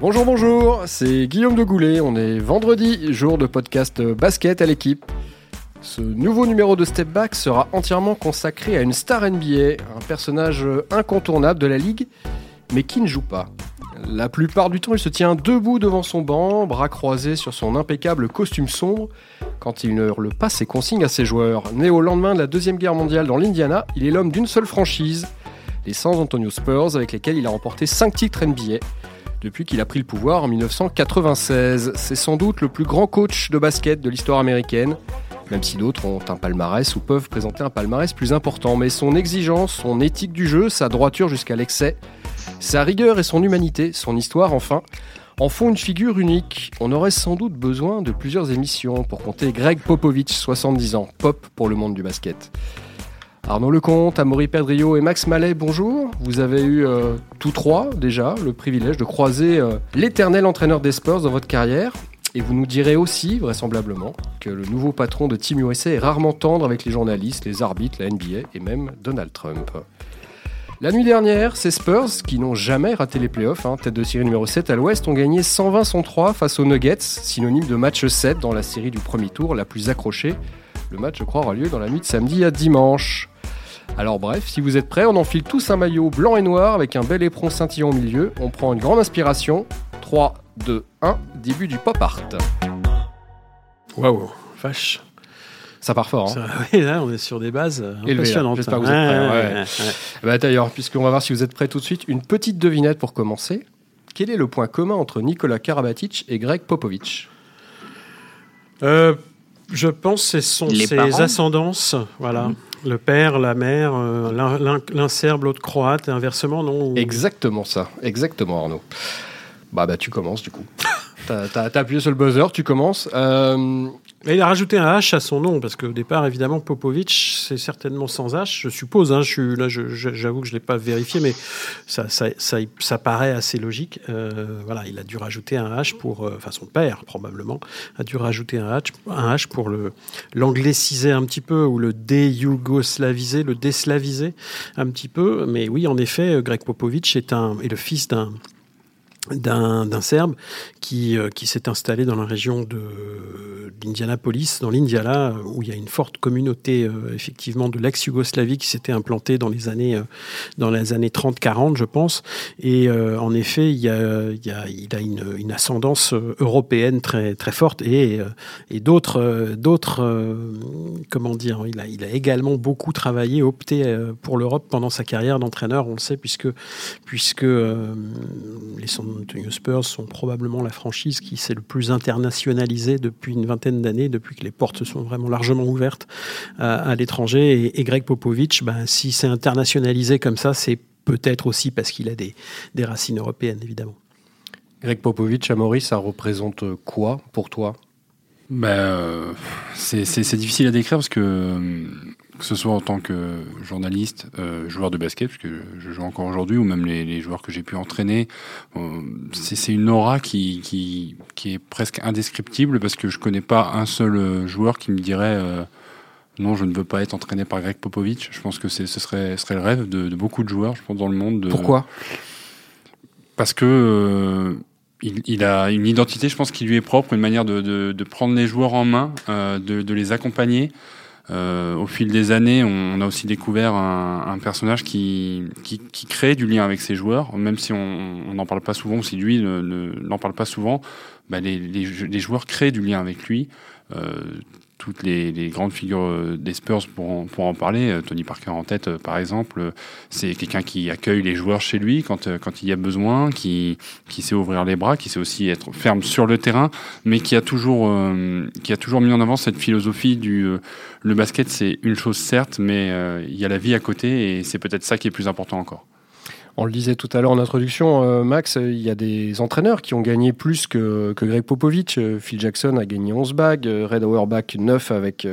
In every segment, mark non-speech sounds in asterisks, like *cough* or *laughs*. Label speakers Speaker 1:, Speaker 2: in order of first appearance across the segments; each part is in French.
Speaker 1: Bonjour, bonjour, c'est Guillaume de Goulet. On est vendredi, jour de podcast basket à l'équipe. Ce nouveau numéro de Step Back sera entièrement consacré à une star NBA, un personnage incontournable de la ligue, mais qui ne joue pas. La plupart du temps, il se tient debout devant son banc, bras croisés sur son impeccable costume sombre, quand il ne hurle pas ses consignes à ses joueurs. Né au lendemain de la Deuxième Guerre mondiale dans l'Indiana, il est l'homme d'une seule franchise, les San Antonio Spurs, avec lesquels il a remporté 5 titres NBA depuis qu'il a pris le pouvoir en 1996. C'est sans doute le plus grand coach de basket de l'histoire américaine, même si d'autres ont un palmarès ou peuvent présenter un palmarès plus important. Mais son exigence, son éthique du jeu, sa droiture jusqu'à l'excès, sa rigueur et son humanité, son histoire enfin, en font une figure unique. On aurait sans doute besoin de plusieurs émissions pour compter Greg Popovich, 70 ans, pop pour le monde du basket. Arnaud Lecomte, Amaury Pedrio et Max Mallet, bonjour. Vous avez eu euh, tous trois déjà le privilège de croiser euh, l'éternel entraîneur des Spurs dans votre carrière. Et vous nous direz aussi, vraisemblablement, que le nouveau patron de Team USA est rarement tendre avec les journalistes, les arbitres, la NBA et même Donald Trump. La nuit dernière, ces Spurs, qui n'ont jamais raté les playoffs, hein, tête de série numéro 7 à l'ouest, ont gagné 120-103 face aux Nuggets, synonyme de match 7 dans la série du premier tour, la plus accrochée. Le match, je crois, aura lieu dans la nuit de samedi à dimanche. Alors bref, si vous êtes prêts, on enfile tous un maillot blanc et noir avec un bel éperon scintillant au milieu. On prend une grande inspiration. 3, 2, 1, début du pop art.
Speaker 2: Waouh, vache.
Speaker 1: Ça part fort.
Speaker 2: Hein. *laughs* oui, là, on est sur des bases impressionnantes.
Speaker 1: J'espère que vous êtes prêts. Bah, D'ailleurs, puisqu'on va voir si vous êtes prêts tout de suite, une petite devinette pour commencer. Quel est le point commun entre Nikola Karabatic et Greg Popovich?
Speaker 2: Euh, Je pense que ce sont ses ascendances. Voilà. Mm. Le père, la mère, euh, l'un serbe, l'autre croate, et inversement, non
Speaker 1: Exactement ça, exactement Arnaud. Bah, bah tu commences du coup. *laughs* t'as as, appuyé sur le buzzer, tu commences. Euh,
Speaker 2: il a rajouté un H à son nom, parce qu'au départ, évidemment, Popovic, c'est certainement sans H, je suppose. Hein, je suis, là, j'avoue que je ne l'ai pas vérifié, mais ça, ça, ça, paraît assez logique. Euh, voilà, il a dû rajouter un H pour. Euh, enfin, son père, probablement, a dû rajouter un H, un H pour l'angliciser un petit peu, ou le dé-yougoslaviser, le déslaviser un petit peu. Mais oui, en effet, Greg Popovic est, un, est le fils d'un d'un Serbe qui, euh, qui s'est installé dans la région de d'Indianapolis, dans l'Indiana, où il y a une forte communauté euh, effectivement de l'ex-Yougoslavie qui s'était implantée dans les années euh, dans les années 30-40, je pense. Et en effet, il, y a, il, y a, il a une, une, ascendance européenne très très forte et, et d'autres d'autres comment dire, il a, il a également beaucoup travaillé, opté pour l'Europe pendant sa carrière d'entraîneur, on le sait, puisque puisque les Antonio Spurs sont probablement la franchise qui s'est le plus internationalisée depuis une vingtaine d'années, depuis que les portes se sont vraiment largement ouvertes à, l'étranger. Et, Greg Popovich, ben, si c'est internationalisé comme ça, c'est peut-être aussi parce qu'il a des, des racines européennes, évidemment.
Speaker 1: Greg Popovich, Maurice, ça représente quoi pour toi?
Speaker 3: Ben, c'est difficile à décrire parce que que ce soit en tant que journaliste, euh, joueur de basket, parce que je joue encore aujourd'hui, ou même les, joueurs que j'ai pu entraîner, euh, c'est une aura qui, qui, qui, est presque indescriptible, parce que je connais pas un seul euh, joueur qui me dirait non, je ne veux pas être entraîné par Greg Popovich. Je pense que ce serait, serait le rêve de, beaucoup de joueurs, je pense, dans le monde.
Speaker 1: Pourquoi?
Speaker 3: Parce que il, a une identité, je pense, qui lui est propre, une manière de, de prendre les joueurs en main, de, de les accompagner. Euh, au fil des années, on, a aussi découvert un, personnage qui, qui, crée du lien avec ses joueurs, même si on n'en parle pas souvent, ou si lui n'en parle pas souvent, bah les, les, joueurs créent du lien avec lui. Euh, toutes les, grandes figures euh, des Spurs pour en, en parler. Euh, Tony Parker en tête, euh, par exemple, c'est quelqu'un qui accueille les joueurs chez lui quand, quand il y a besoin, qui, qui sait ouvrir les bras, qui sait aussi être ferme sur le terrain, mais qui a toujours, qui a toujours mis en avant cette philosophie du le basket, c'est une chose certes, mais il y a la vie à côté et c'est peut-être ça qui est plus important encore.
Speaker 1: On le disait tout à l'heure en introduction, euh, Max, il y a des entraîneurs qui ont gagné plus que, Greg Popovich. Euh, Phil Jackson a gagné 11 bagues, euh, Red Auerbach 9 avec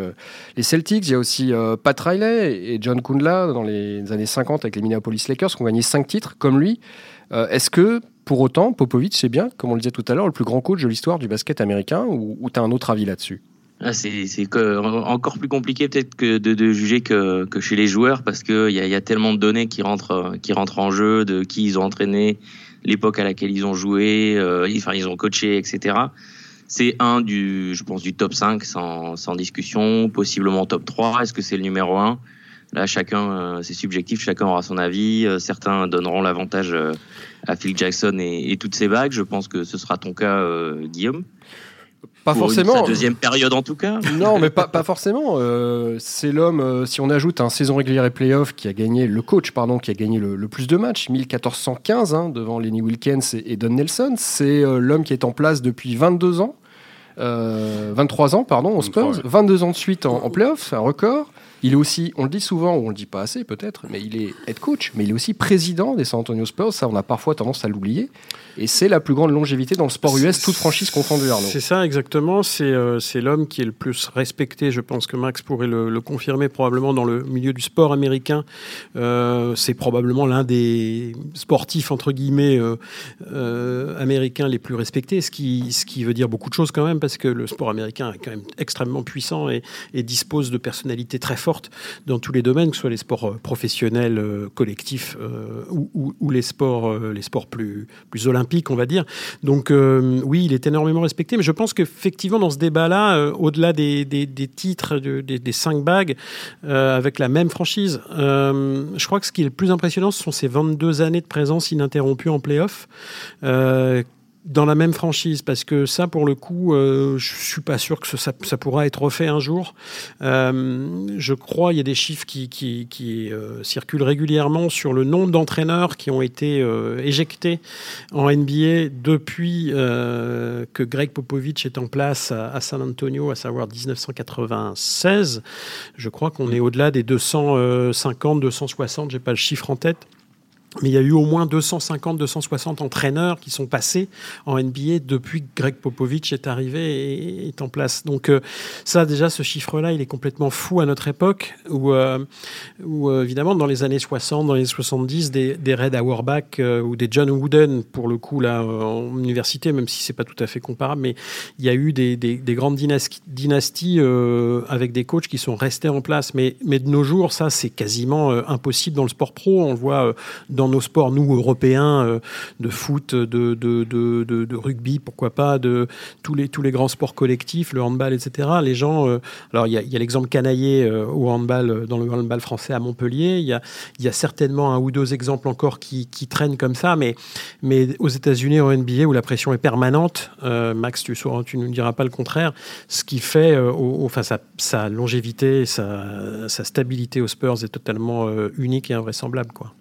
Speaker 1: les Celtics. Il y a aussi Pat Riley et John Kundla dans les années 50 avec les Minneapolis Lakers qui ont gagné 5 titres comme lui. Est-ce que pour autant, Popovich, c'est bien, comme on le disait tout à l'heure, le plus grand coach de l'histoire du basket américain ou, ou tu as un autre avis là-dessus?
Speaker 4: Ah, c'est encore plus compliqué peut-être que de, juger que, que, chez les joueurs parce qu'il y a, y a tellement de données qui rentrent, qui rentrent en jeu, de qui ils ont entraîné, l'époque à laquelle ils ont joué, enfin ils ont coaché, etc. C'est un du, je pense, du top 5 sans, sans discussion, possiblement top 3. Est-ce que c'est le numéro 1 Là, chacun, euh, c'est subjectif, chacun aura son avis. Euh, certains donneront l'avantage euh, à Phil Jackson et, toutes ses bagues. Je pense que ce sera ton cas, Guillaume.
Speaker 1: Pas forcément.
Speaker 4: Sa deuxième période en tout cas.
Speaker 1: Non, mais pas, pas forcément. c'est l'homme, si on ajoute un saison régulière et playoff qui a gagné, le coach, pardon, qui a gagné le, plus de matchs, 1415 hein, devant Lenny Wilkins et, Don Nelson. C'est l'homme qui est en place depuis 22 ans. 23 ans, pardon, aux Spurs. 22 ans de suite en, en playoff, un record. Il est aussi, on le dit souvent, ou on le dit pas assez peut-être, mais il est head coach, mais il est aussi président des San Antonio Spurs. Ça, on a parfois tendance à l'oublier. Et c'est la plus grande longévité dans le sport US, toute franchise confondue, Arnaud.
Speaker 2: C'est ça, exactement. Euh, c'est l'homme qui est le plus respecté. Je pense que Max pourrait le, confirmer probablement dans le milieu du sport américain. Euh, c'est probablement l'un des sportifs, entre guillemets, euh, américains les plus respectés, ce qui, ce qui veut dire beaucoup de choses quand même, parce que le sport américain est quand même extrêmement puissant et, et dispose de personnalités très fortes dans tous les domaines, que ce soit les sports professionnels, collectifs ou, ou, les sports, les sports plus, plus olympiques on va dire. Donc euh, oui, il est énormément respecté, mais je pense qu'effectivement, dans ce débat-là, euh, au-delà des, titres, des, cinq bagues, euh, avec la même franchise, je crois que ce qui est le plus impressionnant, ce sont ces 22 années de présence ininterrompue en playoff dans la même franchise parce que ça pour le coup euh, je suis pas sûr que ça, pourra être refait un jour. Euh, je crois il y a des chiffres qui, euh, circulent régulièrement sur le nombre d'entraîneurs qui ont été euh, éjectés en NBA depuis que Greg Popovich est en place à, à, San Antonio à savoir 1996 je crois qu'on est au-delà des 250 260 j'ai pas le chiffre en tête mais il y a eu au moins 250-260 entraîneurs qui sont passés en NBA depuis que Greg Popovich est arrivé et est en place. Donc euh, ça, déjà, ce chiffre-là, il est complètement fou à notre époque, où, euh, euh, évidemment, dans les années 60, dans les 70, des, des Red Auerbach ou des John Wooden, pour le coup, là, en université, même si c'est pas tout à fait comparable, mais il y a eu des, des, des grandes dynasties, dynasties avec des coachs qui sont restés en place. Mais, mais de nos jours, ça, c'est quasiment impossible dans le sport pro. On le voit dans nos sports, nous, Européens, euh, de foot, de, rugby, pourquoi pas, de tous les, grands sports collectifs, le handball, etc. Les gens, euh, alors il y a, l'exemple canaillé euh, au handball, dans le handball français à Montpellier, il y a, certainement un ou deux exemples encore qui, traînent comme ça, mais, aux États-Unis, au NBA, où la pression est permanente, Max, tu ne nous diras pas le contraire, ce qui fait, enfin, sa, longévité, sa, sa stabilité aux Spurs est totalement unique et invraisemblable, quoi.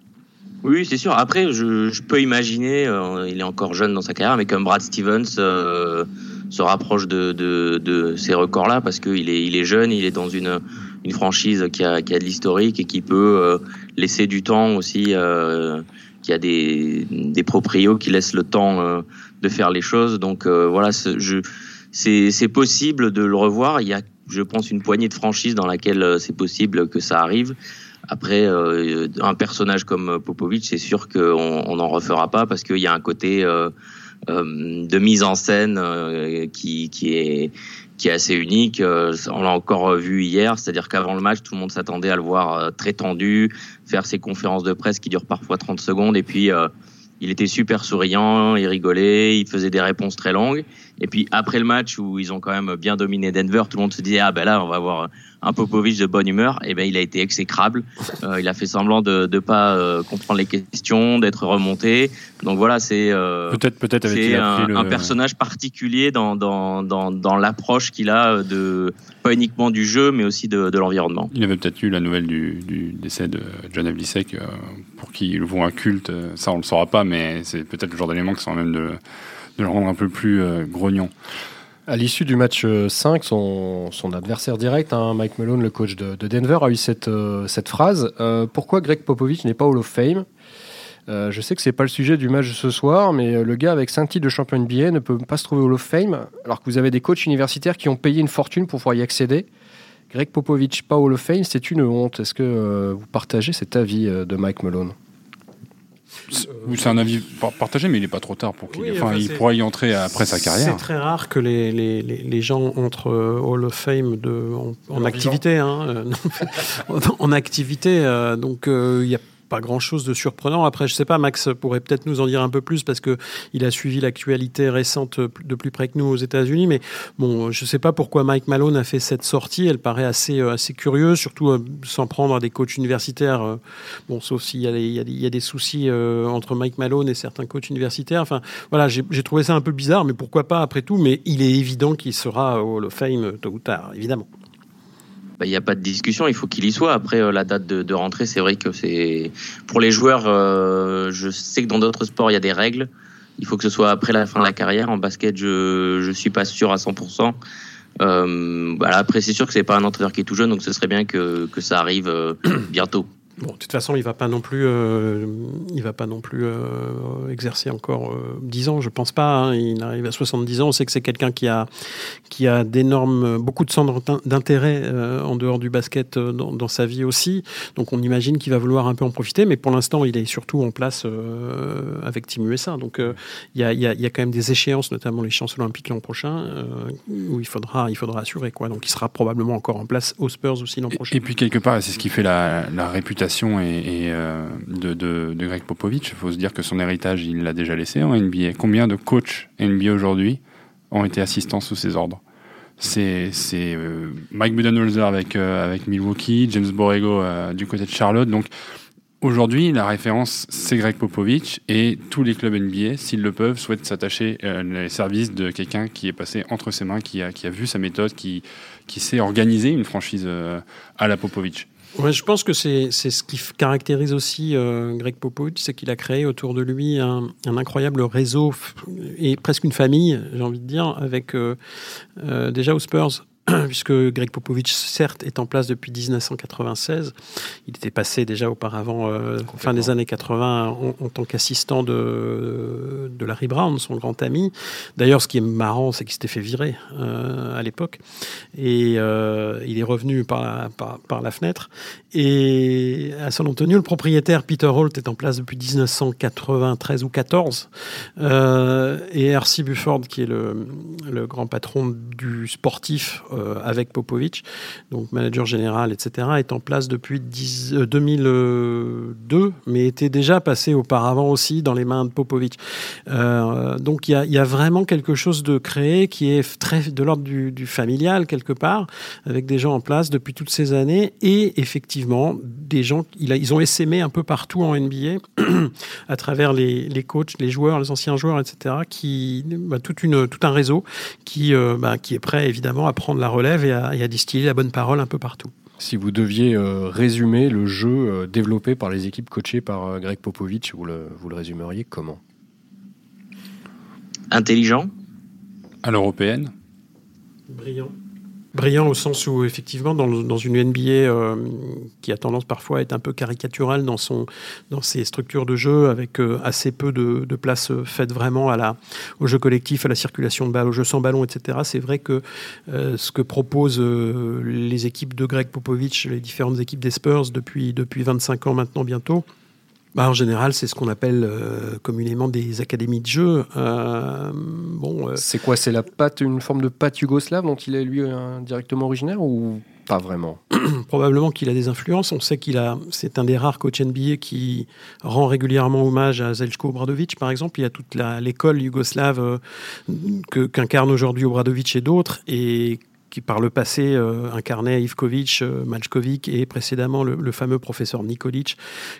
Speaker 4: Oui, c'est sûr. Après, je, peux imaginer, euh, il est encore jeune dans sa carrière, mais comme Brad Stevens euh, se rapproche de, de, ces records-là, parce qu'il est, il est jeune, il est dans une, une franchise qui a, qui a de l'historique et qui peut euh, laisser du temps aussi, qui a des, des proprios qui laissent le temps de faire les choses. Donc voilà, c'est possible de le revoir. Il y a, je pense, une poignée de franchises dans laquelle c'est possible que ça arrive. Après, euh, un personnage comme Popovic, c'est sûr qu'on n'en refera pas parce qu'il y a un côté euh, euh, de mise en scène qui, qui, est, qui est assez unique. on l'a encore vu hier, c'est-à-dire qu'avant le match, tout le monde s'attendait à le voir très tendu, faire ses conférences de presse qui durent parfois 30 secondes, et puis il était super souriant, il rigolait, il faisait des réponses très longues. Et puis après le match où ils ont quand même bien dominé Denver, tout le monde se disait ah ben là on va avoir un Popovic de bonne humeur. Et ben il a été exécrable. *laughs* Euh, il a fait semblant de ne pas euh, comprendre les questions, d'être remonté. Donc voilà c'est euh,
Speaker 3: peut-être peut-être
Speaker 4: un, un, personnage particulier dans dans dans, dans l'approche qu'il a de pas uniquement du jeu mais aussi de, de l'environnement.
Speaker 3: Il avait peut-être eu la nouvelle du, du décès de John Havlicek pour qui ils voit un culte. Ça on le saura pas mais c'est peut-être le genre d'élément qui sont même de de le rendre un peu plus grognon.
Speaker 1: À l'issue du match 5, euh, son, adversaire direct, hein, Mike Malone, le coach de, Denver, a eu cette, euh, phrase Pourquoi Greg Popovich n'est pas Hall of Fame? Je sais que c'est pas le sujet du match de ce soir, mais le gars avec 5 titres de champion NBA ne peut pas se trouver Hall of Fame, alors que vous avez des coachs universitaires qui ont payé une fortune pour pouvoir y accéder. Greg Popovich, pas Hall of Fame, c'est une honte. Est-ce que vous partagez cet avis de Mike Malone?
Speaker 3: C'est un avis partagé, mais il n'est pas trop tard pour qu'il. enfin, il pourra y entrer après sa carrière.
Speaker 2: C'est très rare que les, les, les, gens entrent euh, Hall of Fame de, en, activité. Hein, euh, *laughs* en, activité. Euh, donc, il y a pas grand chose de surprenant. Après, je sais pas, Max pourrait peut-être nous en dire un peu plus parce que il a suivi l'actualité récente de plus près que nous aux États-Unis. Mais bon, je sais pas pourquoi Mike Malone a fait cette sortie. Elle paraît assez, euh, curieuse, surtout euh, sans prendre des coachs universitaires. euh, bon, sauf s'il y, a des- soucis entre Mike Malone et certains coachs universitaires. Enfin, voilà, j'ai trouvé ça un peu bizarre, mais pourquoi pas après tout? Mais il est évident qu'il sera Hall of Fame tôt ou tard, évidemment.
Speaker 4: Bah, Il n'y a pas de discussion, il faut qu'il y soit. Après, euh, la date de, de rentrée, c'est vrai que c'est. Pour les joueurs, euh, je sais que dans d'autres sports, il y a des règles. Il faut que ce soit après la fin de la carrière. En basket, je ne suis pas sûr à 100%. Euh, après, c'est sûr que c'est pas un entraîneur qui est tout jeune, donc ce serait bien que, que ça arrive euh, *clears throat* bientôt.
Speaker 2: Bon, de toute façon, il va pas non plus, euh, il va pas non plus euh, exercer encore euh, 10 ans, je pense pas. hein. Il arrive à 70 ans. On sait que c'est quelqu'un qui a, qui a d'énormes, beaucoup de centres d'in- d'intérêt euh, en dehors du basket dans, dans sa vie aussi. Donc, on imagine qu'il va vouloir un peu en profiter. Mais pour l'instant, il est surtout en place avec Team USA. Donc, il y, a, y a- y a quand même des échéances, notamment les chances olympiques l'an prochain, où il faudra, il faudra assurer quoi. Donc, il sera probablement encore en place aux Spurs aussi l'an prochain.
Speaker 3: Et puis quelque part, et c'est ce qui fait la, la réputation et, euh, de, de, Greg Popovich. Il faut se dire que son héritage, il l'a déjà laissé en NBA. Combien de coachs NBA aujourd'hui ont été assistants sous ses ordres? C'est euh, Mike Budenholzer avec, euh, avec Milwaukee, James Borrego euh, du côté de Charlotte. Donc aujourd'hui, la référence, c'est Greg Popovich et tous les clubs NBA, s'ils le peuvent, souhaitent s'attacher les services de quelqu'un qui est passé entre ses mains, qui a, qui a vu sa méthode, qui, qui sait organiser une franchise à la Popovich.
Speaker 2: Je pense que c'est ce qui caractérise aussi euh, Greg Popovich, c'est qu'il a créé autour de lui un, incroyable réseau et presque une famille, j'ai envie de dire, avec euh, euh, déjà aux Spurs. *clears throat* Puisque Greg Popovich, certes, est en place depuis 1996, il était passé déjà auparavant, euh, fin des années 80, en, en tant qu'assistant de, de Larry Brown, son grand ami. D'ailleurs, ce qui est marrant, c'est qu'il s'était fait virer euh, à l'époque. Et euh, il est revenu par la, par, par la fenêtre. Et à San Antonio, le propriétaire Peter Holt est en place depuis 1993 ou 14. Euh, et R.C. Bufford, qui est le, le grand patron du sportif avec Popovic, donc manager général, etc., est en place depuis 10, euh, 2002, mais était déjà passé auparavant aussi dans les mains de Popovic. Euh, donc il y a, vraiment quelque chose de créé qui est très de l'ordre du, familial quelque part, avec des gens en place depuis toutes ces années et effectivement des gens, ils ont essaimé un peu partout en NBA *clears throat* à travers les, coachs, les joueurs, les anciens joueurs, etc. Qui, bah, tout un réseau euh, bah, qui est prêt évidemment à prendre la relève et à, et à distiller la bonne parole un peu partout.
Speaker 1: Si vous deviez euh, résumer le jeu euh, développé par les équipes coachées par euh, Greg Popovich, vous le, vous le résumeriez comment?
Speaker 4: Intelligent,
Speaker 3: À l'européenne,
Speaker 2: Brillant. Brillant au sens où, effectivement, dans, une NBA euh, qui a tendance parfois à être un peu caricaturale dans, son, ses structures de jeu, avec euh, assez peu de, place euh, faite vraiment au jeu collectif, à la circulation de balles, au jeu sans ballon, etc. C'est vrai que ce que proposent les équipes de Greg Popovich, les différentes équipes des Spurs depuis, depuis 25 ans maintenant bientôt, bah, en général, c'est ce qu'on appelle euh, communément des académies de jeu. Euh, bon, euh,
Speaker 1: C'est quoi C'est la patte, une forme de patte yougoslave dont il est lui directement originaire ou pas vraiment? *clears throat*
Speaker 2: Probablement qu'il a des influences. On sait qu'il a, c'est un des rares coachs NBA qui rend régulièrement hommage à Zeljko Obradovic, par exemple. Il y a toute l'école yougoslave euh, que, qu'incarne aujourd'hui Obradovic et d'autres, et qui par le passé euh, incarnait Ivkovic, euh, et précédemment le, fameux professeur Nikolic,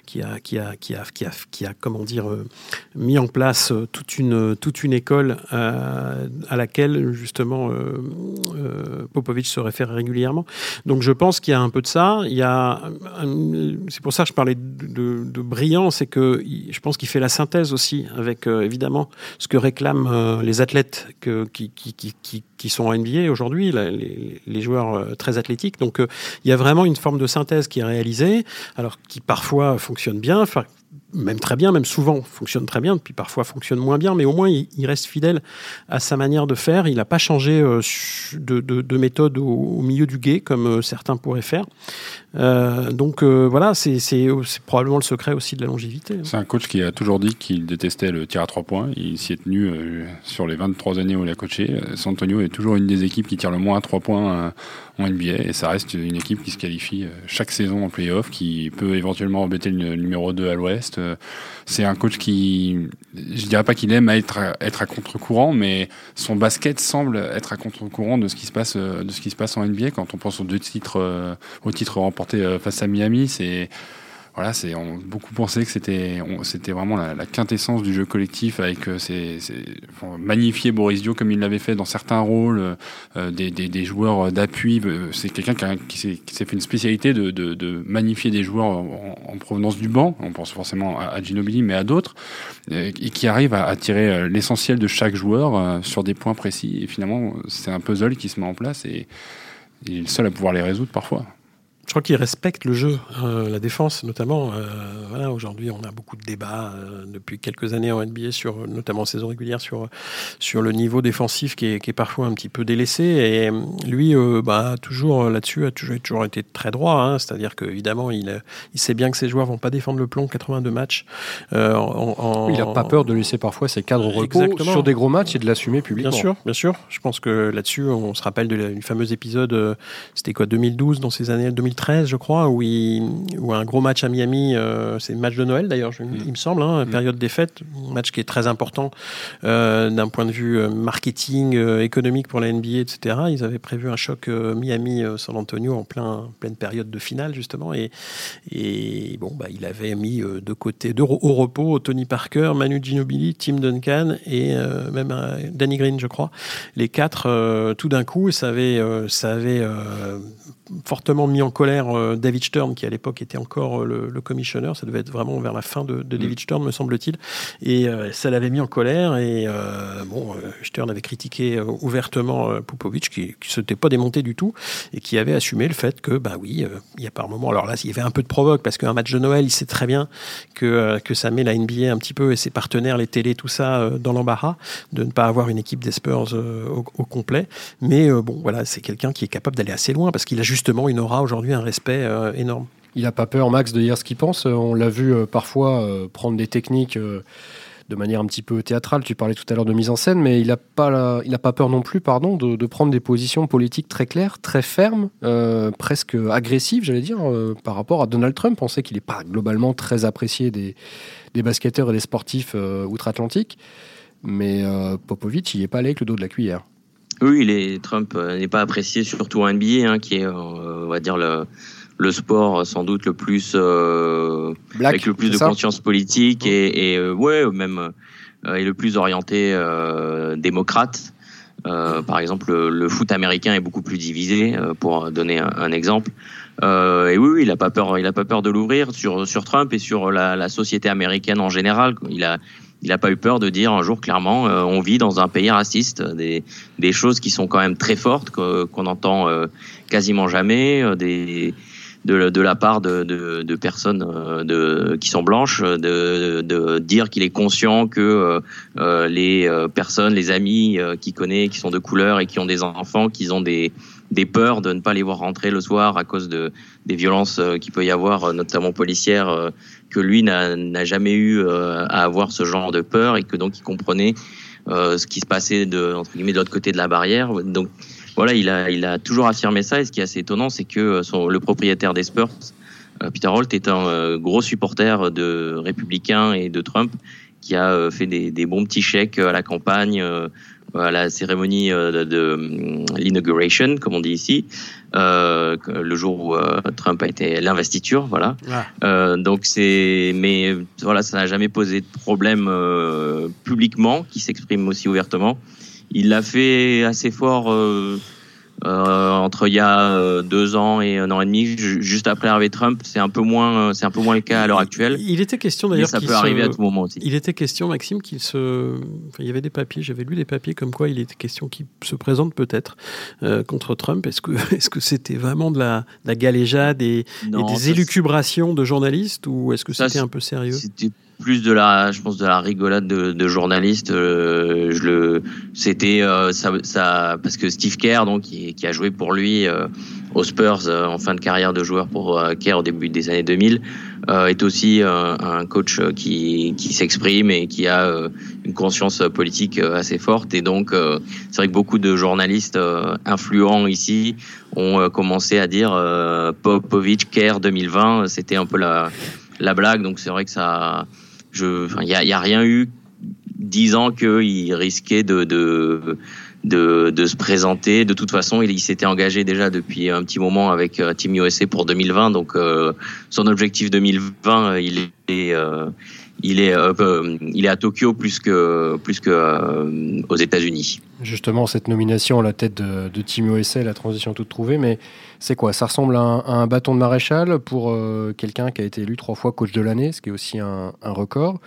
Speaker 2: qui a, qui a, qui a, qui a, comment dire, euh, mis en place euh, toute une, toute une école à laquelle justement Popovic se réfère régulièrement. Donc je pense qu'il y a un peu de ça. Il y a, c'est pour ça que je parlais de, de- de brillant, c'est que je pense qu'il fait la synthèse aussi avec évidemment ce que réclament les athlètes qui, qui sont en NBA aujourd'hui, les, joueurs euh, très athlétiques. Donc euh, il y a vraiment une forme de synthèse qui est réalisée, alors qui parfois fonctionne bien, même très bien, même souvent fonctionne très bien, puis parfois fonctionne moins bien, mais au moins il, reste fidèle à sa manière de faire. Il n'a pas changé euh, de, de- de méthode au, au milieu du guet comme certains pourraient faire. Donc voilà, c'est probablement le secret aussi de la longévité. Hein.
Speaker 3: C'est un coach qui a toujours dit qu'il détestait le tir à trois points. Il s'y est tenu sur les 23 années où il a coaché. San Antonio est toujours une des équipes qui tire le moins à trois points en NBA et ça reste une équipe qui se qualifie chaque saison en playoff, qui peut éventuellement embêter le numéro 2 à l'ouest. C'est un coach qui, je dirais pas qu'il aime être à contre-courant, mais son basket semble être à contre-courant de ce qui se passe de ce qui se passe en NBA. Quand on pense aux deux titres, euh, aux titres remportés euh, face à Miami, c'est voilà, c'est beaucoup pensé que c'était c'était vraiment la, quintessence du jeu collectif avec euh, magnifier Boris Dio comme il l'avait fait dans certains rôles, euh, des, joueurs d'appui. C'est quelqu'un qui, s'est fait une spécialité de, magnifier des joueurs en, provenance du banc. On pense forcément à, Ginobili, mais à d'autres, et qui arrive à, à tirer l'essentiel de chaque joueur sur des points précis. Et finalement, c'est un puzzle qui se met en place et il est le seul à pouvoir les résoudre parfois
Speaker 2: je crois qu'il respecte le jeu, euh, la défense notamment. Euh, voilà, aujourd'hui, on a beaucoup de débats euh, depuis quelques années en NBA sur, notamment en saison régulière, sur sur le niveau défensif qui est, qui est parfois un petit peu délaissé. Et lui, bah, toujours là-dessus, a toujours, toujours été très droit. Hein, C'est-à-dire qu'évidemment, il il sait bien que ses joueurs vont pas défendre le plomb 82 matchs.
Speaker 1: En, il n'a pas peur de laisser parfois ses cadres au repos sur des gros matchs et de l'assumer publiquement.
Speaker 2: Bien sûr, bien sûr. Je pense que là-dessus, on se rappelle du fameux épisode. C'était quoi, 2012 dans ces années 2013 13, je crois, où, où un gros match à Miami, euh, c'est le match de Noël d'ailleurs, mm. il me semble, hein, mm. période des fêtes, match qui est très important euh, d'un point de vue euh, marketing, économique pour la NBA, etc. Ils avaient prévu un choc Miami-San Antonio en plein, pleine période de finale, justement, et, et bon, bah, il avait mis de côté, de, au repos, Tony Parker, Manu Ginobili, Tim Duncan et même Danny Green, je crois. Les quatre, tout d'un coup, ça avait, ça avait fortement mis en colère euh, David Stern, qui à l'époque était encore euh, le, commissionneur. Ça devait être vraiment vers la fin de, mm. David Stern, me semble-t-il. Et euh, ça l'avait mis en colère. Et bon, Stern avait critiqué ouvertement Popovic, qui ne s'était pas démonté du tout, et qui avait assumé le fait que, bah oui, il y a par moment. Alors là, il y avait un peu de provoque, parce qu'un match de Noël, il sait très bien que, que ça met la NBA un petit peu et ses partenaires, les télés, tout ça, dans l'embarras, de ne pas avoir une équipe des Spurs au, au, complet. Mais bon, voilà, c'est quelqu'un qui est capable d'aller assez loin, parce qu'il a justement une aura aujourd'hui, un respect euh, énorme.
Speaker 1: Il n'a pas peur, Max, de dire ce qu'il pense. On l'a vu euh, parfois euh, prendre des techniques de manière un petit peu théâtrale. Tu parlais tout à l'heure de mise en scène, mais il n'a pas, pas peur non plus, pardon, de, prendre des positions politiques très claires, très fermes, presque agressives, j'allais dire, par rapport à Donald Trump. On sait qu'il n'est pas globalement très apprécié des, des basketteurs et des sportifs outre-Atlantique, mais Popovic, il n'est pas allé avec le dos de la cuillère.
Speaker 4: Oui, les, Trump euh, n'est pas apprécié, surtout en NBA, hein, qui est, euh, on va dire, le, le sport sans doute le plus euh, avec le plus de conscience politique et, et ouais même et le plus orienté démocrate. par exemple, le, foot américain est beaucoup plus divisé, pour donner un, exemple. et oui, oui, il a pas peur, il a pas peur de l'ouvrir sur sur Trump et sur la, la société américaine en général. Il a il n'a pas eu peur de dire un jour clairement euh, on vit dans un pays raciste, des, des choses qui sont quand même très fortes, qu'on entend euh, quasiment jamais, euh, des, de, de, la part de, de, de personnes de, qui sont blanches, de, de dire qu'il est conscient que les personnes, les amis qu'il connaît, qui sont de couleur et qui ont des enfants, qu'ils ont des, des peurs de ne pas les voir rentrer le soir à cause de des violences qu'il peut y avoir, notamment policières que lui n'a jamais eu euh, à avoir ce genre de peur et que donc il comprenait euh, ce qui se passait de entre guillemets de l'autre côté de la barrière. Donc voilà, il a il a toujours affirmé ça. Et ce qui est assez étonnant, c'est que euh, son, le propriétaire des Spurs, Peter Holt, est un gros supporter de républicains et de Trump, qui a fait des, des bons petits chèques à la campagne à la cérémonie de, de l'inauguration, comme on dit ici, euh, le jour où euh, Trump a été l'investiture, voilà. Euh, donc c'est, mais voilà, ça n'a jamais posé de problème publiquement, qui s'exprime aussi ouvertement. Il l'a fait assez fort euh, entre il y a euh, deux ans et un an et demi, juste après Harvey Trump, c'est un peu moins, c'est un peu moins le cas à l'heure actuelle.
Speaker 2: Il était question d'ailleurs.
Speaker 4: Ça peut arriver à tout moment aussi.
Speaker 2: Il était question, Maxime, qu'il se, enfin, il y avait des papiers, j'avais lu des papiers comme quoi il était question qu'il se présente peut-être euh, contre Trump. Est-ce que, *laughs* est-ce que c'était vraiment de la, de la galéjade et, des élucubrations de journalistes ou est-ce que c'était un peu sérieux?
Speaker 4: Plus de la, je pense de la rigolade de, de journaliste. Euh, je le, c'était euh, ça, ça, parce que Steve Kerr, donc qui, qui a joué pour lui euh, aux Spurs en fin de carrière de joueur pour Kerr au début des années 2000, est aussi un coach qui, qui s'exprime et qui a une conscience politique assez forte. Et donc, c'est vrai que beaucoup de journalistes influents ici ont commencé à dire Popovic Kerr 2020, c'était un peu la la blague. Donc c'est vrai que ça, il n'y a, a, rien eu disant qu'il risquait de, de, de, se présenter. De toute façon, il, s'était engagé déjà depuis un petit moment avec euh, Team USA pour 2020. Donc, euh, son objectif 2020, euh, il est, il est, il est à Tokyo plus que, plus que aux États-Unis.
Speaker 1: Justement, cette nomination à la tête de, de Team USA, la transition toute trouvée, mais c'est quoi? Ça ressemble à un, bâton de maréchal pour euh, quelqu'un qui a été élu trois fois coach de l'année, ce qui est aussi un, record.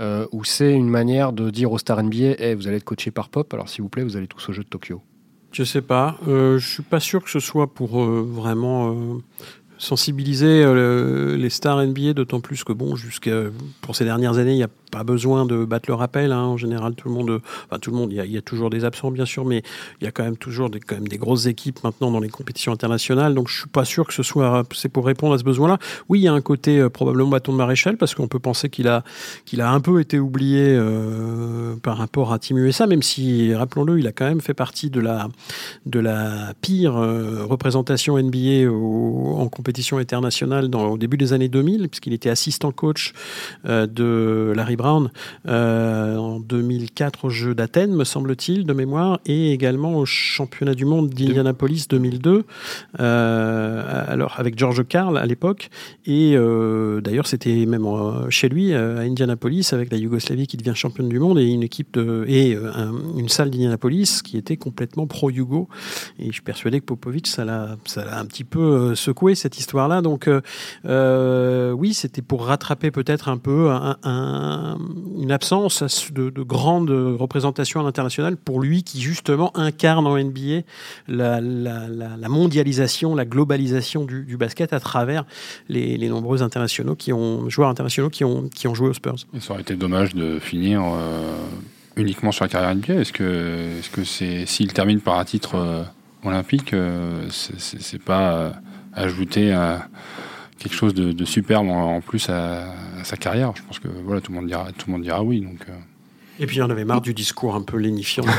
Speaker 1: Euh, ou c'est une manière de dire aux stars NBA hey, vous allez être coaché par Pop, alors s'il vous plaît, vous allez tous au jeu de Tokyo
Speaker 2: Je sais pas. Euh, je suis pas sûr que ce soit pour vraiment sensibiliser les stars NBA, d'autant plus que, bon, jusqu'à pour ces dernières années, il y a pas besoin de battre le rappel. Hein. En général, tout le monde, enfin tout le monde, il y, a, toujours des absents bien sûr, mais il y a quand même toujours des, quand même des grosses équipes maintenant dans les compétitions internationales. Donc je suis pas sûr que ce soit c'est pour répondre à ce besoin-là. Oui, il y a un côté euh, probablement bâton de maréchal parce qu'on peut penser qu'il a qu'il a un peu été oublié euh, par rapport à Team USA, même si rappelons-le, il a quand même fait partie de la de la pire euh, représentation NBA en compétition internationale au début des années 2000, puisqu'il était assistant coach de Larry Euh, en 2004 aux Jeux d'Athènes, me semble-t-il, de mémoire, et également au championnat du monde d'Indianapolis 2002, euh, alors avec George Carl à l'époque. Et euh, d'ailleurs, c'était même chez lui, à Indianapolis, avec la Yougoslavie qui devient championne du monde et une équipe et une salle d'Indianapolis qui était complètement pro-Yugo. Et je suis persuadé que Popovic, ça l'a un petit peu secoué cette histoire-là. Donc, oui, c'était pour rattraper peut-être un peu un une absence de, de grande représentation à l'international pour lui qui justement incarne en NBA la, mondialisation, la globalisation du, basket à travers les, nombreux internationaux qui ont, joueurs internationaux qui ont, joué aux Spurs.
Speaker 3: ça aurait été dommage de finir euh, uniquement sur la carrière NBA. Est-ce que, est-ce que c'est, s'il termine par un titre euh, olympique, euh, c'est, pas ajouter à quelque chose de, superbe en, plus à, sa carrière. Je pense que voilà, tout le monde dira, tout le monde dira oui. Donc, euh.
Speaker 2: Et puis, on avait marre du discours un peu lénifiant de,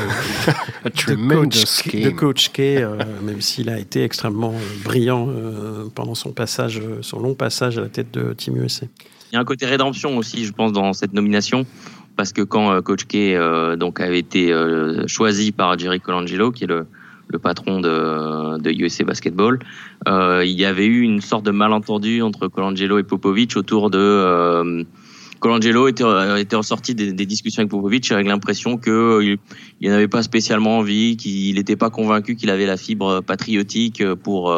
Speaker 2: *laughs* coach, K, euh, même s'il a été extrêmement brillant euh, pendant son passage, son long passage à la tête de Team USA.
Speaker 4: Il y a un côté rédemption aussi, je pense, dans cette nomination, parce que quand Coach K donc avait été choisi par Jerry Colangelo, qui est le, le patron de, de USA Basketball, euh, il y avait eu une sorte de malentendu entre Colangelo et Popovic autour de euh, Colangelo était, euh, était ressorti des, des, discussions avec Popovic avec l'impression qu'il euh, il n'avait pas spécialement envie, qu'il n'était pas convaincu qu'il avait la fibre patriotique pour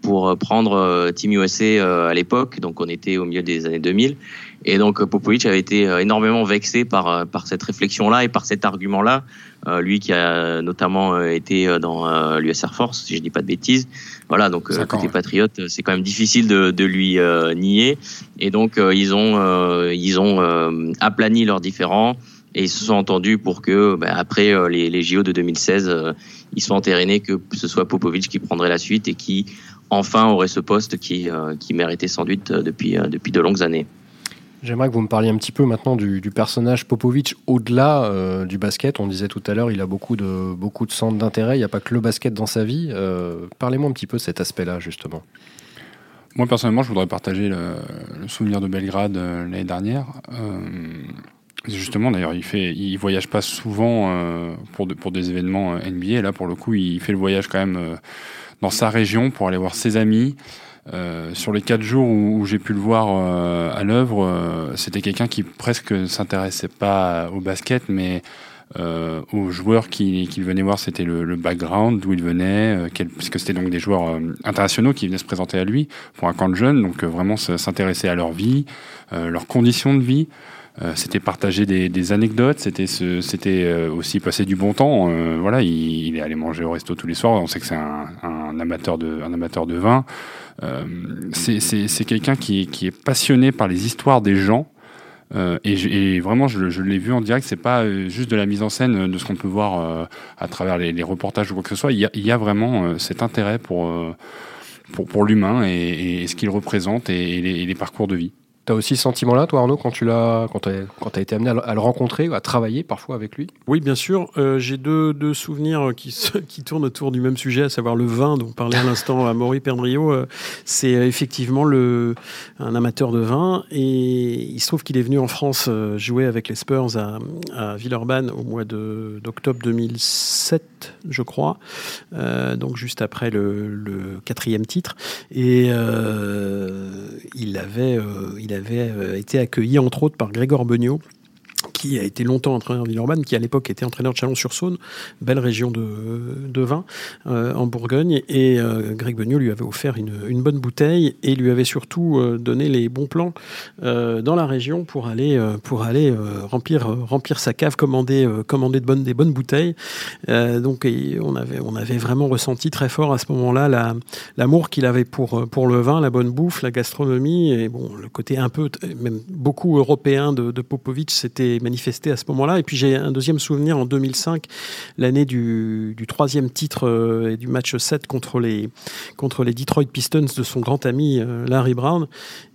Speaker 4: pour prendre Team USA à l'époque. Donc on était au milieu des années 2000. Et donc Popovic avait été énormément vexé par par cette réflexion-là et par cet argument-là. Euh, lui qui a notamment euh, été euh, dans l'US Air Force, si je dis pas de bêtises. Voilà, donc côté patriote, c'est quand même difficile de, de lui nier. Et donc ils ont ils ont aplani leurs différends et ils se sont entendus pour que bah, après les, les, JO de 2016, ils soient entérinés que ce soit Popovic qui prendrait la suite et qui enfin aurait ce poste qui qui méritait sans doute depuis depuis de longues années.
Speaker 1: J'aimerais que vous me parliez un petit peu maintenant du, personnage Popovic au-delà euh, du basket. On disait tout à l'heure, il a beaucoup de, beaucoup de centres d'intérêt. Il n'y a pas que le basket dans sa vie. Euh, parlez-moi un petit peu de cet aspect-là, justement.
Speaker 3: Moi, personnellement, je voudrais partager le, souvenir de Belgrade euh, l'année dernière. justement, d'ailleurs, il fait, il voyage pas souvent pour, pour des événements NBA. Là, pour le coup, il fait le voyage quand même dans sa région pour aller voir ses amis. Euh, sur les quatre jours où, j'ai pu le voir euh, à l'œuvre, euh, c'était quelqu'un qui presque ne s'intéressait pas au basket, mais aux joueurs qu'il qui venait voir, c'était le, background, d'où il venait, puisque c'était donc des joueurs internationaux qui venaient se présenter à lui pour un camp de jeunes, donc vraiment s'intéresser à leur vie, leurs conditions de vie. C'était partager des, anecdotes, c'était c'était aussi passer du bon temps. voilà, il, est allé manger au resto tous les soirs. On sait que c'est un, un, amateur de un amateur de vin. Euh, c'est quelqu'un qui, est passionné par les histoires des gens. et, vraiment, je, l'ai vu en direct. C'est pas juste de la mise en scène de ce qu'on peut voir à travers les, reportages ou quoi que ce soit. Il y a, vraiment cet intérêt pour pour, pour l'humain et, ce qu'il représente et les parcours de vie.
Speaker 1: T'as aussi ce sentiment-là, toi, Arnaud, quand tu l'as, quand t'as, été amené à le rencontrer, à travailler parfois avec lui?
Speaker 2: Oui, bien sûr. Euh, j'ai deux, souvenirs qui, *laughs* qui tournent autour du même sujet, à savoir le vin dont parlait à l'instant à Maury. Euh, c'est effectivement le, un amateur de vin et il se trouve qu'il est venu en France euh, jouer avec les Spurs à, à Villeurbanne au mois d'octobre 2007, je crois, donc juste après le, quatrième titre. Et il avait, il avait euh, été accueilli entre autres par Grégor Beugnot qui a été longtemps entraîneur de qui à l'époque était entraîneur de Chalon-sur-Saône, belle région de, de vin euh, en Bourgogne. Et euh, Greg Beugnot lui avait offert une, bonne bouteille et lui avait surtout euh, donné les bons plans dans la région pour aller, pour aller remplir, remplir sa cave, commander, commander de bonnes, des bonnes bouteilles. donc on, avait, on avait vraiment ressenti très fort à ce moment-là l'amour qu'il avait pour, pour le vin, la bonne bouffe, la gastronomie et bon, le côté un peu, même beaucoup européen de, de Popovic, c'était manifesté à ce moment-là. Et puis j'ai un deuxième souvenir en 2005, l'année du, troisième titre euh, et du match 7 contre les, contre les Detroit Pistons de son grand ami euh, Larry Brown.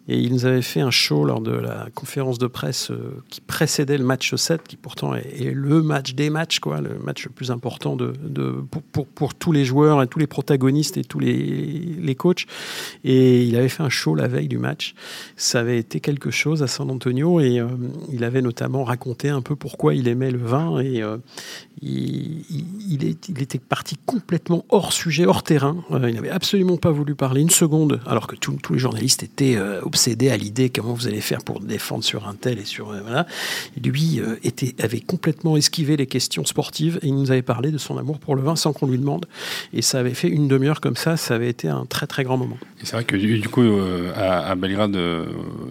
Speaker 2: Et il nous avait fait un show lors de la conférence de presse euh, qui précédait le match 7, qui pourtant est, le match des matchs, quoi, le match le plus important de, pour, tous les joueurs et tous les protagonistes et tous les, les coachs. Et il avait fait un show la veille du match. Ça avait été quelque chose à San Antonio et euh, il avait notamment raconté un peu pourquoi il aimait le vin et, euh, il, était parti complètement hors sujet, hors terrain. il n'avait absolument pas voulu parler une seconde, alors que tous les journalistes étaient obsédé à l'idée comment vous allez faire pour défendre sur un tel et sur euh, lui euh, avait complètement esquivé les questions sportives et il nous avait parlé de son amour pour le vin sans qu'on lui demande. Et ça avait fait une demi-heure comme ça. Ça avait été un très très grand moment.
Speaker 3: C'est vrai que du coup euh, à, Belgrade,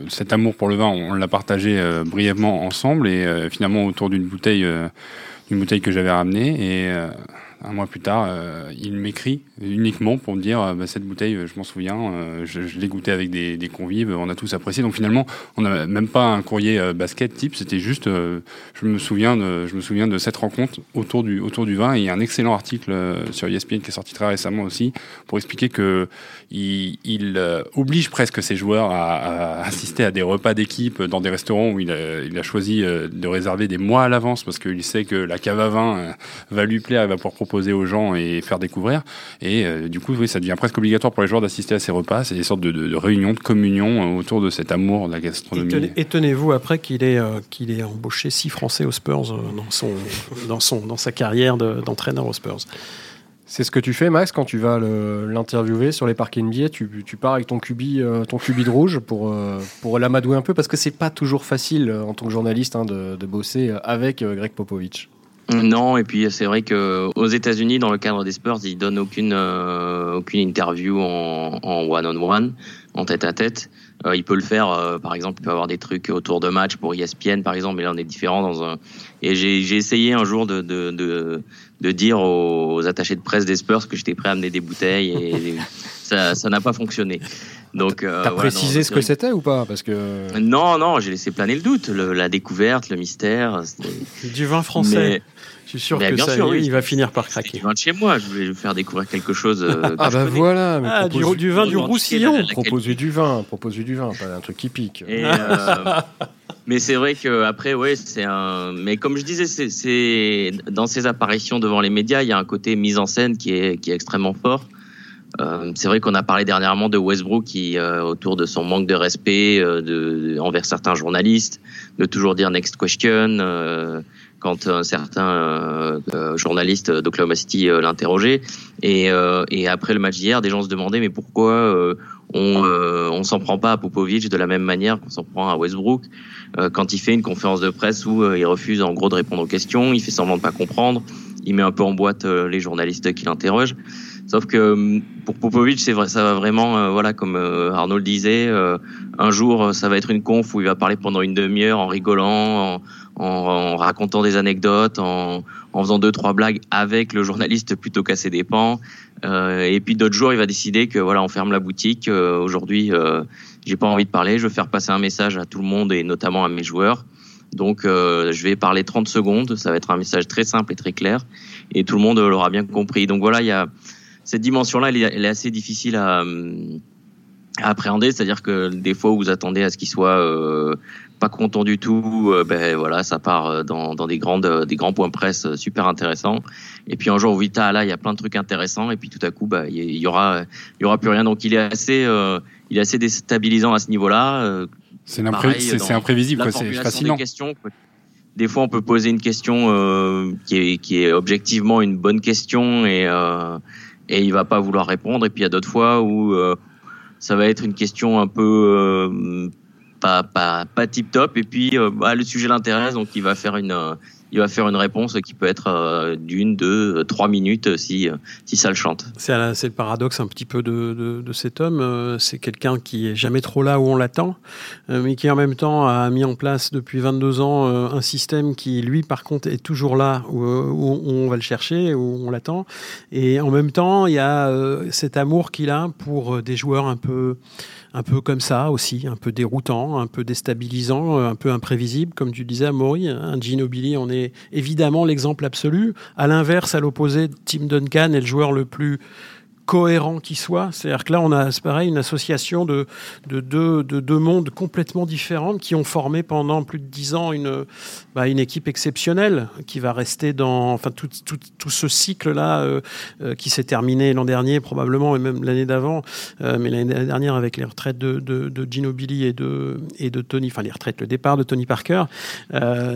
Speaker 3: cet amour pour le vin, on, l'a partagé brièvement ensemble et finalement autour d'une bouteille, une bouteille que j'avais ramenée et un mois plus tard, euh, il m'écrit uniquement pour me dire euh, bah, cette bouteille, euh, je m'en souviens, je, l'ai goûté avec des, convives, on a tous apprécié. Donc finalement, on n'a même pas un courrier basket type, c'était juste, je me souviens de, je me souviens de cette rencontre autour du autour du vin. Il y a un excellent article sur ESPN qui est sorti très récemment aussi pour expliquer que il, oblige presque ses joueurs à, assister à des repas d'équipe dans des restaurants où il a, il a choisi de réserver des mois à l'avance parce qu'il sait que la cave à vin va lui plaire et va pouvoir proposer aux gens et faire découvrir. Et euh, du coup, oui, ça devient presque obligatoire pour les joueurs d'assister à ces repas. C'est des sortes de, réunions, de communion euh, autour de cet amour de la gastronomie.
Speaker 2: Étonnez-vous après qu'il ait, euh, qu'il ait embauché six Français aux Spurs dans, son, dans, son, dans sa carrière d'entraîneur aux Spurs.
Speaker 1: C'est ce que tu fais, Max, quand tu vas l'interviewer sur les parkings billets. Tu, tu, pars avec ton cubi, ton cubi de rouge pour, pour l'amadouer un peu, parce que c'est pas toujours facile en tant que journaliste hein, de, de, bosser avec Greg Popovich.
Speaker 4: Non, et puis c'est vrai que aux États-Unis, dans le cadre des Spurs, ils donnent aucune euh, aucune interview en, one on one, en tête à tête. Euh, il peut le faire, euh, par exemple, il peut avoir des trucs autour de match pour ESPN, par exemple, mais là on est différent dans un. Et j'ai essayé un jour de, de, de, de dire aux, attachés de presse des Spurs que j'étais prêt à amener des bouteilles et *laughs* ça ça n'a pas fonctionné.
Speaker 1: Donc, euh, t'as précisé ce que c'était ou pas Parce que
Speaker 4: non, non, j'ai laissé planer le doute, la découverte, le mystère.
Speaker 2: Du vin français. Je suis sûr que ça, il va finir par craquer.
Speaker 4: Du vin de chez moi, je voulais faire découvrir quelque chose. Euh,
Speaker 1: ah bah voilà,
Speaker 2: ah, du, vin du Roussillon.
Speaker 1: Proposez du vin, proposez du vin, pas un truc qui pique.
Speaker 4: Euh, *laughs* mais c'est vrai que après, ouais, c'est un. Mais comme je disais, c'est dans ces apparitions devant les médias, il y a un côté mise en scène qui est qui est extrêmement fort. Euh, c'est vrai qu'on a parlé dernièrement de Westbrook qui, euh, autour de son manque de respect euh, de, envers certains journalistes, de toujours dire next question quand un certain journaliste d'Oklahoma City l'interrogeait. Et, et, après le match d'hier, des gens se demandaient mais pourquoi on on s'en prend pas à Popovic de la même manière qu'on s'en prend à Westbrook quand il fait une conférence de presse où il refuse en gros de répondre aux questions, il fait semblant de pas comprendre, il met un peu en boîte les journalistes qui l'interrogent. Sauf que pour Popovic, c'est vrai, ça va vraiment, euh, voilà, comme euh, Arnaud le disait, euh, un jour, ça va être une conf où il va parler pendant une demi-heure en rigolant, en, en, racontant des anecdotes, en, en, faisant deux trois blagues avec le journaliste plutôt qu'à ses dépens. et puis d'autres jours, il va décider que voilà, on ferme la boutique. Aujourd'hui, j'ai pas envie de parler, je veux faire passer un message à tout le monde et notamment à mes joueurs. Donc, euh, je vais parler 30 secondes. Ça va être un message très simple et très clair, et tout le monde l'aura bien compris. Donc voilà, il y a cette dimension-là, elle, elle, est assez difficile à, à appréhender. C'est-à-dire que des fois, vous attendez à ce qu'il soit euh, pas content du tout, euh, ben voilà, ça part euh, dans, dans des grandes, euh, des grands points presse super intéressants. Et puis un jour, ah là, il y a plein de trucs intéressants, et puis tout à coup, bah il y, aura, il y aura plus rien. Donc il est assez, euh, il est assez déstabilisant à ce niveau-là.
Speaker 3: C'est imprévisible, c'est fascinant.
Speaker 4: Des, questions, des fois, on peut poser une question euh, qui, est, qui est objectivement une bonne question et euh, et il va pas vouloir répondre. Et puis il y a d'autres fois où ça va être une question un peu pas, pas, pas tip top. Et puis, euh, bah, le sujet l'intéresse, donc il va faire une, euh, il va faire une réponse qui peut être euh, d'une, deux, trois minutes si, si ça le chante.
Speaker 2: C'est le paradoxe un petit peu de, de, de cet homme. C'est quelqu'un qui est jamais trop là où on l'attend, mais qui en même temps a mis en place depuis 22 ans un système qui, lui, par contre, est toujours là où, où on va le chercher, où on l'attend. Et en même temps, il y a cet amour qu'il a pour des joueurs un peu un peu comme ça aussi, un peu déroutant, un peu déstabilisant, un peu imprévisible, comme tu disais Maury. Un Ginobili en est évidemment l'exemple absolu. À l'inverse, à l'opposé, Tim Duncan est le joueur le plus cohérent qui soit. C'est-à-dire que là, on a, c'est pareil, une association de, de, deux, de deux mondes complètement différents qui ont formé pendant plus de dix ans une, bah, une équipe exceptionnelle qui va rester dans, enfin, tout, tout, tout ce cycle-là euh, euh, qui s'est terminé l'an dernier probablement et même l'année d'avant, euh, mais l'année dernière avec les retraites de, de, de Gino Billy et de, et de Tony, enfin les retraites, le départ de Tony Parker.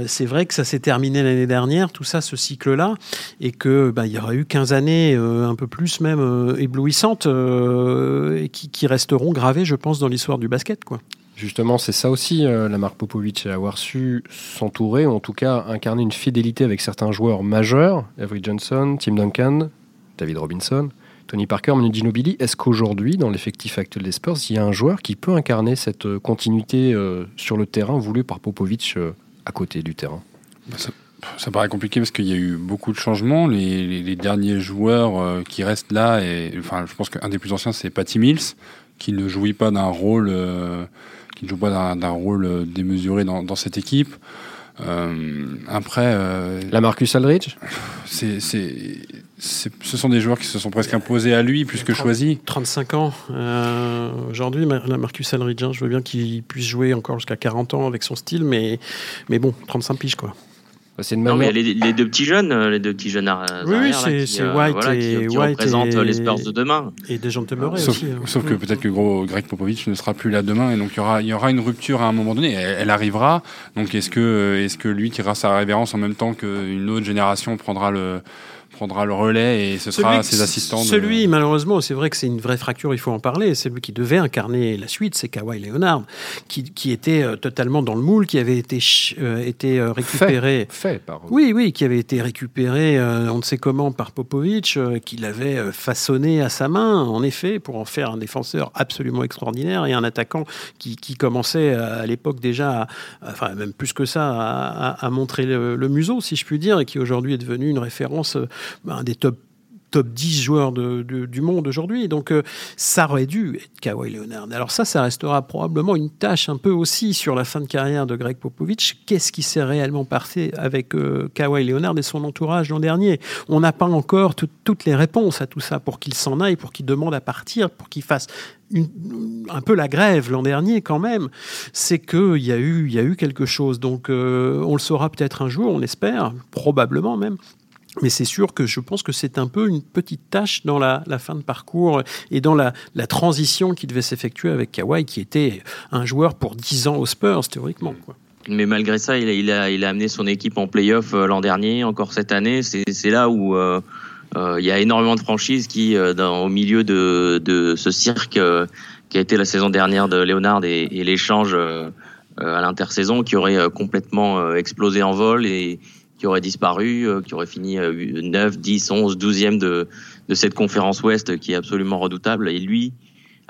Speaker 2: c'est vrai que ça s'est terminé l'année dernière, tout ça, ce cycle-là, et que bah, y aura eu 15 années, un peu plus même éblouissantes euh, et qui, qui, resteront gravées, je pense, dans l'histoire du basket. Quoi.
Speaker 1: Justement, c'est ça aussi, euh, la marque Popovic, avoir su s'entourer, ou en tout cas incarner une fidélité avec certains joueurs majeurs, Avery Johnson, Tim Duncan, David Robinson, Tony Parker, Manu Ginobili. Est-ce qu'aujourd'hui, dans l'effectif actuel des Spurs, il y a un joueur qui peut incarner cette euh, continuité sur le terrain voulue par Popovic à côté du terrain?
Speaker 3: Bah, ça paraît compliqué parce qu'il y a eu beaucoup de changements. Les, les, derniers joueurs euh, qui restent là, et enfin, je pense qu'un des plus anciens, c'est Patty Mills, qui ne jouit pas d'un rôle, euh, qui ne joue pas d'un rôle euh, démesuré dans, dans cette équipe. Euh, après,
Speaker 1: la Marcus Aldridge,
Speaker 3: c'est, c'est, ce sont des joueurs qui se sont presque imposés à lui plus que choisis.
Speaker 2: 35 ans aujourd'hui, la Marcus Aldridge. Hein, je veux bien qu'il puisse jouer encore jusqu'à 40 ans avec son style, mais mais bon, 35 piges quoi.
Speaker 4: Bah, c'est non, mais les, les, deux petits jeunes, euh, les deux petits jeunes
Speaker 2: oui, c'est euh, White voilà, et
Speaker 4: qui,
Speaker 2: White
Speaker 4: représentent et... les Spurs de demain.
Speaker 2: Et des gens de
Speaker 3: sauf,
Speaker 2: aussi. Hein.
Speaker 3: Sauf que peut-être que gros Greg Popovich ne sera plus là demain et donc il y aura, il y aura une rupture à un moment donné. Elle, elle arrivera. Donc est-ce que, est-ce que lui tirera sa révérence en même temps qu'une autre génération prendra le prendra le relais et ce sera ses assistants.
Speaker 2: Celui, malheureusement, c'est vrai que c'est une vraie fracture, il faut en parler. C'est lui qui devait incarner la suite, c'est Kawhi Leonard, qui, qui était euh, totalement dans le moule, qui avait été, euh, été euh, récupéré.
Speaker 1: Fait, fait, par
Speaker 2: Oui, oui, qui avait été récupéré, on ne sait comment, par Popovic, qui l'avait façonné à sa main, en effet, pour en faire un défenseur absolument extraordinaire et un attaquant qui, qui commençait à, l'époque déjà, enfin même plus que ça, à, à montrer le, le, museau, si je puis dire, et qui aujourd'hui est devenu une référence un des top top 10 joueurs du monde aujourd'hui. Donc euh, ça aurait dû être Kawhi Leonard. Alors ça, ça restera probablement une tâche un peu aussi sur la fin de carrière de Greg Popovich. Qu'est-ce qui s'est réellement passé avec euh, Kawhi Leonard et son entourage l'an dernier? On n'a pas encore toutes les réponses à tout ça pour qu'il s'en aille, pour qu'il demande à partir, pour qu'il fasse un peu la grève l'an dernier quand même, c'est qu'il y, a eu, y a eu quelque chose. Donc euh, on le saura peut-être un jour, on espère, probablement même. Mais c'est sûr que je pense que c'est un peu une petite tâche dans la, fin de parcours et dans la, transition qui devait s'effectuer avec Kawhi, qui était un joueur pour 10 ans aux Spurs, théoriquement.
Speaker 4: Mais malgré ça, il a, amené son équipe en playoff euh, l'an dernier, encore cette année. C'est là où euh, euh, il y a énormément de franchises qui, au milieu de, ce cirque qui a été la saison dernière de Leonard et, et l'échange à l'intersaison, qui aurait complètement explosé en vol et qui aurait disparu, euh, qui aurait fini 9, 10, 11, 12e de, de cette conférence Ouest qui est absolument redoutable. Et lui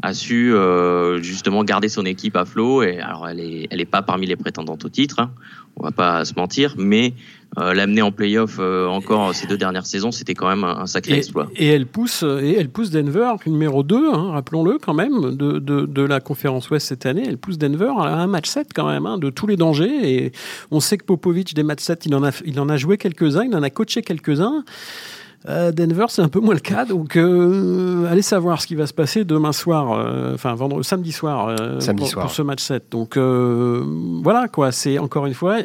Speaker 4: a su euh, justement garder son équipe à flot. Et alors, elle est, elle est pas parmi les prétendantes au titre, hein, on va pas se mentir, mais euh, l'amener en playoff euh, encore ces deux dernières saisons, c'était quand même un, sacré exploit.
Speaker 2: Et elle pousse, et elle pousse Denver, numéro 2, hein, rappelons-le quand même, de, de, de, la conférence Ouest cette année. Elle pousse Denver à un match 7 quand même, hein, de tous les dangers. Et on sait que Popovic, des matchs 7, il en a, il en a joué quelques-uns, il en a coaché quelques-uns. Euh, Denver, c'est un peu moins le cas, donc euh, allez savoir ce qui va se passer demain soir, euh, enfin vendredi, samedi soir,
Speaker 1: samedi
Speaker 2: pour,
Speaker 1: soir.
Speaker 2: pour, ce match 7. Donc voilà quoi, c'est encore une fois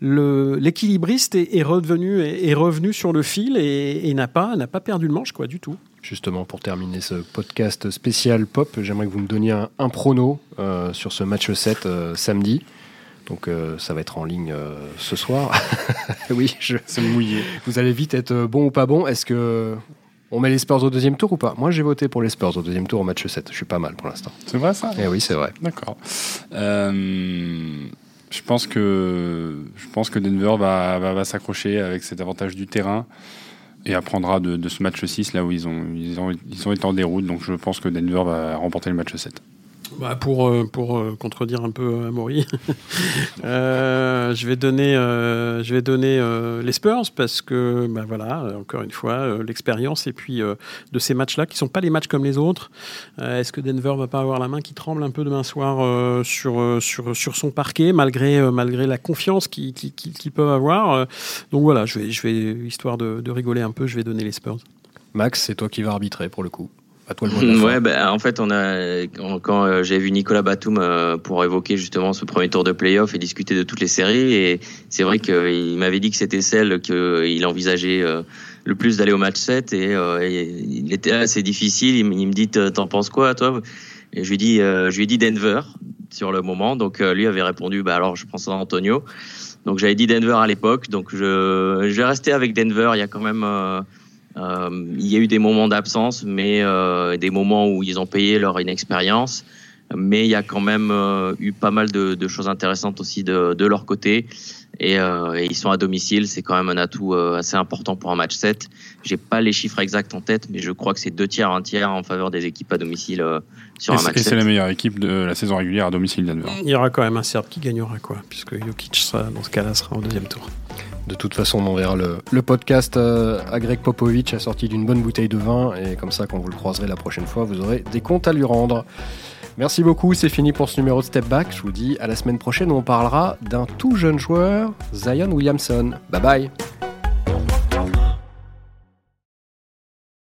Speaker 2: l'équilibriste est, est, revenu est, est, revenu sur le fil et, et n'a pas n'a pas perdu le manche quoi du tout.
Speaker 1: Justement, pour terminer ce podcast spécial pop, j'aimerais que vous me donniez un, un prono sur ce match 7 samedi. Donc euh, ça va être en ligne euh, ce soir. *laughs* oui, je...
Speaker 3: c'est mouillé.
Speaker 1: Vous allez vite être bon ou pas bon. Est-ce que on met les Spurs au deuxième tour ou pas? Moi, j'ai voté pour les Spurs au deuxième tour au match 7. Je suis pas mal pour l'instant.
Speaker 3: C'est vrai ça?
Speaker 1: Eh oui, c'est vrai.
Speaker 3: D'accord. Euh, je pense que je pense que Denver va, va, va s'accrocher avec cet avantage du terrain et apprendra de, de, ce match 6 là où ils ont, ils ont, ils ont été en déroute. Donc je pense que Denver va remporter le match 7.
Speaker 2: Bah pour, pour contredire un peu Amaury, *laughs* euh, je vais donner, euh, je vais donner euh, les Spurs parce que, bah voilà, encore une fois, l'expérience et puis de ces matchs-là qui ne sont pas les matchs comme les autres. Est-ce que Denver va pas avoir la main qui tremble un peu demain soir sur, sur, sur son parquet malgré, malgré la confiance qu'ils qu qu qu peuvent avoir? Donc voilà, je vais, je vais histoire de, de rigoler un peu, je vais donner les Spurs.
Speaker 1: Max, c'est toi qui vas arbitrer pour le coup.
Speaker 4: À ouais, ben, en fait, on a quand, euh, j'ai vu Nicolas Batum euh, pour évoquer justement ce premier tour de playoff et discuter de toutes les séries, et c'est vrai qu'il m'avait dit que c'était celle qu'il envisageait euh, le plus d'aller au match 7 et, il était assez difficile. Il, me dit T'en penses quoi, toi? Et je lui dis je lui ai dit Denver sur le moment. Donc lui avait répondu Bah alors, je pense à Antonio. Donc j'avais dit Denver à l'époque. Donc je, je vais rester avec Denver. Il y a quand même euh, il y a eu des moments d'absence, mais euh, des moments où ils ont payé leur inexpérience. Mais il y a quand même euh, eu pas mal de, de, choses intéressantes aussi de, de leur côté. Et, et, ils sont à domicile, c'est quand même un atout assez important pour un match 7. J'ai pas les chiffres exacts en tête, mais je crois que c'est deux tiers, un tiers en faveur des équipes à domicile sur
Speaker 3: et
Speaker 4: un match
Speaker 3: Et c'est la meilleure équipe de la saison régulière à domicile Denver.
Speaker 2: Il y aura quand même un Serbe qui gagnera, quoi, puisque Jokic, sera, dans ce cas-là, sera au deuxième tour.
Speaker 1: De toute façon, on verra le, le podcast euh, à Greg Popovich assorti d'une bonne bouteille de vin. Et comme ça, quand vous le croiserez la prochaine fois, vous aurez des comptes à lui rendre. Merci beaucoup, c'est fini pour ce numéro de Step Back. Je vous dis à la semaine prochaine où on parlera d'un tout jeune joueur, Zion Williamson. Bye bye